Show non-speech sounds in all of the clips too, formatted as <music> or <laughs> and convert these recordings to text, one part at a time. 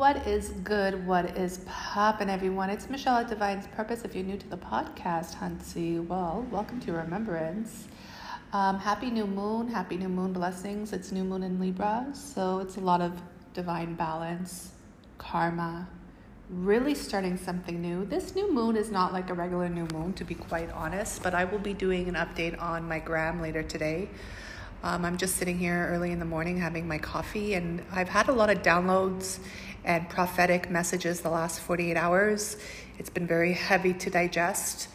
What is good? What is poppin', everyone? It's Michelle at Divine's Purpose. If you're new to the podcast, Huntsy, well, welcome to Remembrance. Um, happy new moon, happy new moon blessings. It's new moon in Libra, so it's a lot of divine balance, karma, really starting something new. This new moon is not like a regular new moon, to be quite honest, but I will be doing an update on my gram later today. Um, I'm just sitting here early in the morning having my coffee, and I've had a lot of downloads and prophetic messages the last 48 hours. It's been very heavy to digest.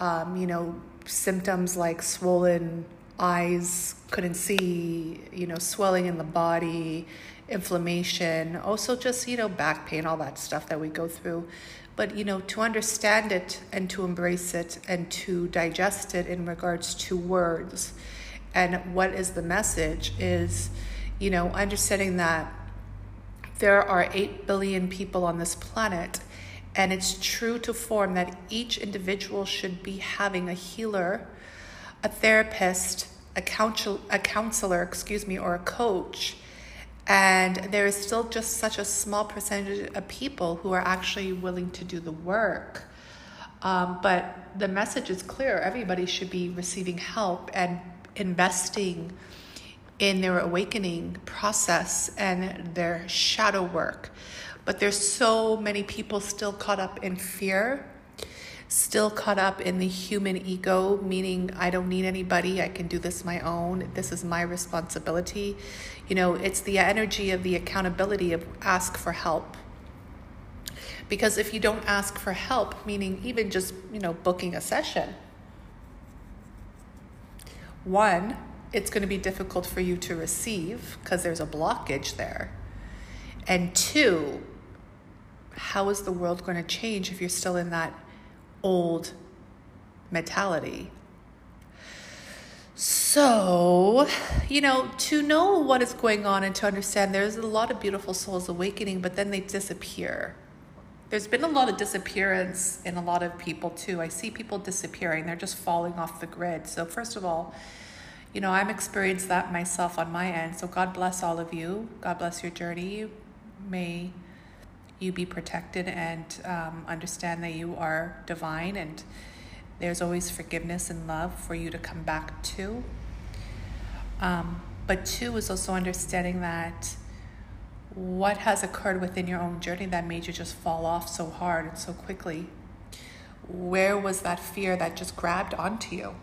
Um, you know, symptoms like swollen eyes, couldn't see, you know, swelling in the body, inflammation, also just, you know, back pain, all that stuff that we go through. But, you know, to understand it and to embrace it and to digest it in regards to words and what is the message is, you know, understanding that there are 8 billion people on this planet and it's true to form that each individual should be having a healer, a therapist, a, counsel, a counselor, excuse me, or a coach. And there is still just such a small percentage of people who are actually willing to do the work. Um, but the message is clear everybody should be receiving help and investing in their awakening process and their shadow work. But there's so many people still caught up in fear, still caught up in the human ego, meaning I don't need anybody, I can do this my own, this is my responsibility. You know, it's the energy of the accountability of ask for help. Because if you don't ask for help, meaning even just, you know, booking a session, one, it's going to be difficult for you to receive because there's a blockage there. And two, how is the world going to change if you're still in that old mentality? So, you know, to know what is going on and to understand there's a lot of beautiful souls awakening, but then they disappear. There's been a lot of disappearance in a lot of people too. I see people disappearing, they're just falling off the grid. So, first of all, you know, I'm experienced that myself on my end. So, God bless all of you. God bless your journey. May you be protected and um, understand that you are divine and there's always forgiveness and love for you to come back to. Um, but two is also understanding that what has occurred within your own journey that made you just fall off so hard and so quickly? Where was that fear that just grabbed onto you?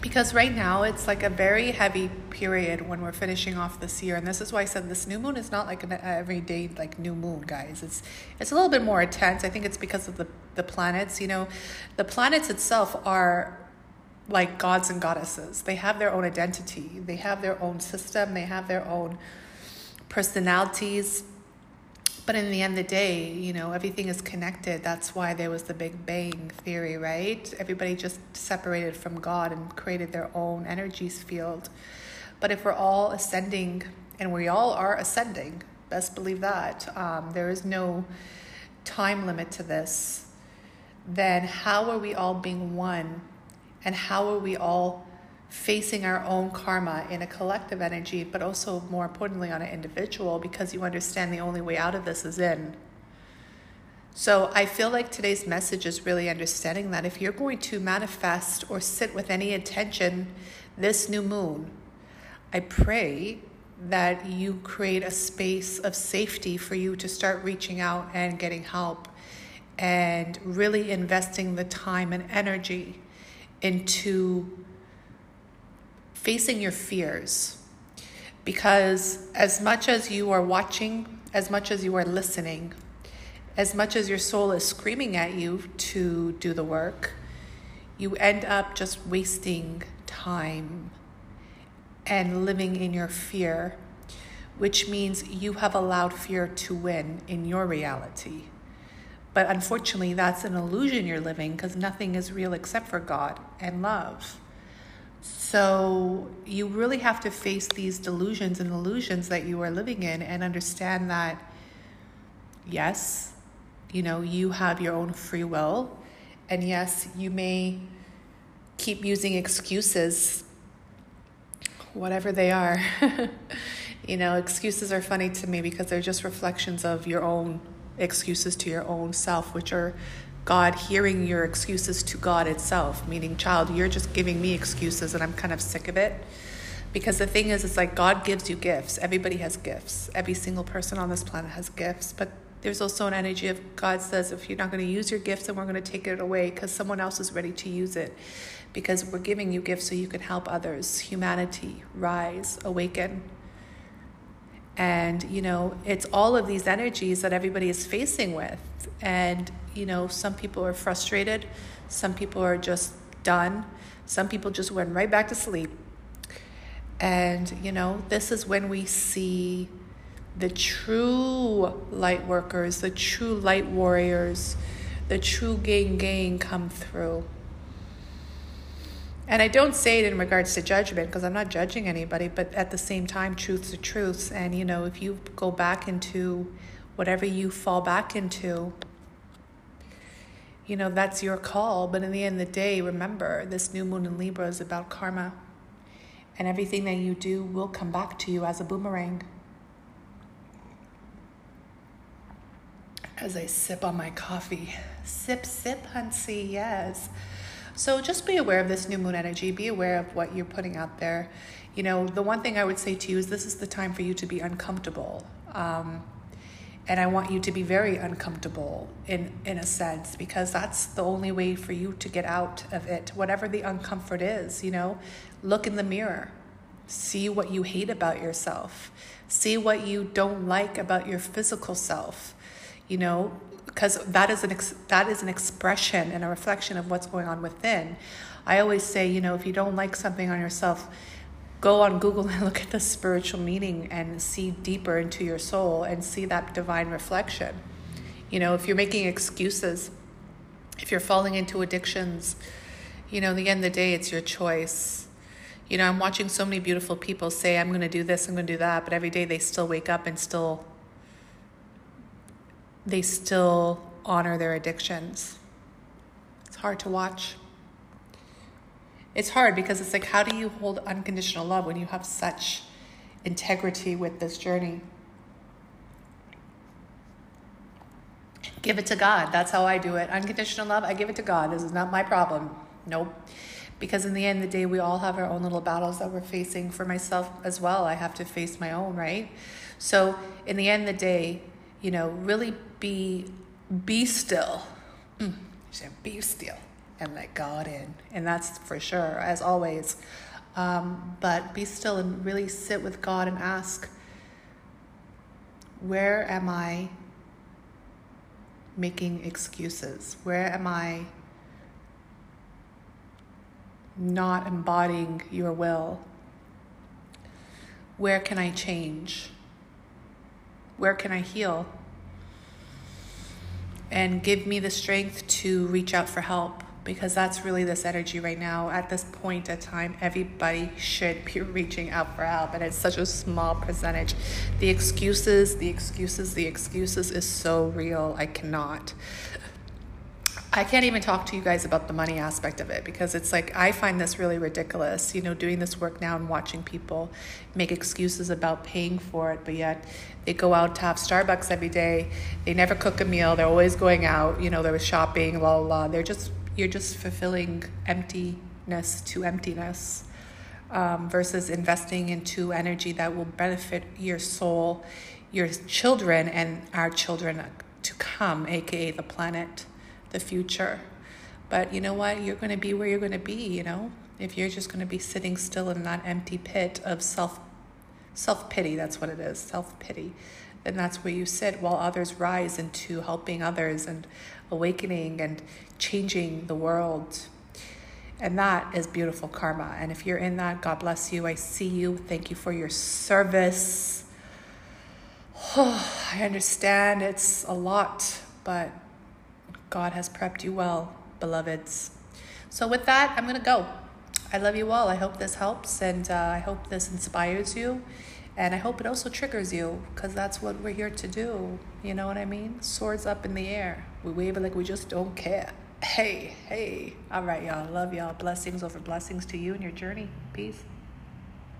Because right now it's like a very heavy period when we're finishing off this year, and this is why I said this new moon is not like an everyday like new moon, guys. It's it's a little bit more intense. I think it's because of the the planets. You know, the planets itself are like gods and goddesses. They have their own identity, they have their own system, they have their own personalities. But in the end of the day, you know, everything is connected. That's why there was the Big Bang theory, right? Everybody just separated from God and created their own energies field. But if we're all ascending, and we all are ascending, best believe that, um, there is no time limit to this, then how are we all being one and how are we all facing our own karma in a collective energy, but also more importantly on an individual because you understand the only way out of this is in. So I feel like today's message is really understanding that if you're going to manifest or sit with any intention this new moon, I pray that you create a space of safety for you to start reaching out and getting help and really investing the time and energy into facing your fears. Because as much as you are watching, as much as you are listening, as much as your soul is screaming at you to do the work, you end up just wasting time and living in your fear, which means you have allowed fear to win in your reality. But unfortunately, that's an illusion you're living because nothing is real except for God and love. So you really have to face these delusions and illusions that you are living in and understand that, yes, you know, you have your own free will. And yes, you may keep using excuses whatever they are. <laughs> you know, excuses are funny to me because they're just reflections of your own excuses to your own self, which are God hearing your excuses to God itself, meaning, child, you're just giving me excuses and I'm kind of sick of it. Because the thing is, it's like God gives you gifts. Everybody has gifts. Every single person on this planet has gifts. But there's also an energy of God says, if you're not going to use your gifts, then we're going to take it away because someone else is ready to use it. Because we're giving you gifts so you can help others, humanity, rise, awaken. And, you know, it's all of these energies that everybody is facing with. And, you know, some people are frustrated, some people are just done, some people just went right back to sleep. And, you know, this is when we see the true light workers, the true light warriors, the true gang gang come through. And I don't say it in regards to judgment because I'm not judging anybody, but at the same time, truth's are truths. And, you know, if you go back into whatever you fall back into, you know, that's your call. But in the end of the day, remember, this new moon in Libra is about karma. And everything that you do will come back to you as a boomerang. As I sip on my coffee. Sip, sip, Huntsy, yes. So just be aware of this new moon energy. Be aware of what you're putting out there. You know, the one thing I would say to you is this is the time for you to be uncomfortable. Um, and I want you to be very uncomfortable in in a sense because that's the only way for you to get out of it. Whatever the uncomfort is, you know, look in the mirror. See what you hate about yourself. See what you don't like about your physical self. You know, because that is an ex- that is an expression and a reflection of what's going on within. I always say, you know, if you don't like something on yourself, go on Google and <laughs> look at the spiritual meaning and see deeper into your soul and see that divine reflection. You know, if you're making excuses, if you're falling into addictions, you know, the end of the day, it's your choice. You know, I'm watching so many beautiful people say, I'm going to do this, I'm going to do that, but every day they still wake up and still they still honor their addictions. It's hard to watch. It's hard because it's like, how do you hold unconditional love when you have such integrity with this journey? Give it to God. That's how I do it. Unconditional love, I give it to God. This is not my problem. Nope. Because in the end of the day, we all have our own little battles that we're facing. For myself as well, I have to face my own, right? So, in the end of the day, you know, really be be still. Mm, be still and let God in. And that's for sure, as always. Um, but be still and really sit with God and ask, where am I making excuses? Where am I not embodying your will? Where can I change? Where can I heal? And give me the strength to reach out for help because that's really this energy right now. At this point in time, everybody should be <laughs> reaching out for help, and it's such a small percentage. The excuses, the excuses, the excuses is so real. I cannot. I can't even talk to you guys about the money aspect of it because it's like I find this really ridiculous, you know, doing this work now and watching people make excuses about paying for it, but yet they go out to have Starbucks every day. They never cook a meal. They're always going out, you know, they're shopping, la la la. They're just you're just fulfilling emptiness to emptiness. Um, versus investing into energy that will benefit your soul, your children, and our children to come, aka the planet the future. But you know what? You're going to be where you're going to be, you know? If you're just going to be sitting still in that empty pit of self self pity, that's what it is, self pity, then that's where you sit while others rise into helping others and awakening and changing the world. And that is beautiful karma. And if you're in that, God bless you. I see you. Thank you for your service. Oh, <sighs> I understand it's a lot, but God has prepped you well, beloveds. So, with that, I'm going to go. I love you all. I hope this helps and uh, I hope this inspires you. And I hope it also triggers you because that's what we're here to do. You know what I mean? Swords up in the air. We wave it like we just don't care. Hey, hey. All right, y'all. Love y'all. Blessings over blessings to you and your journey. Peace.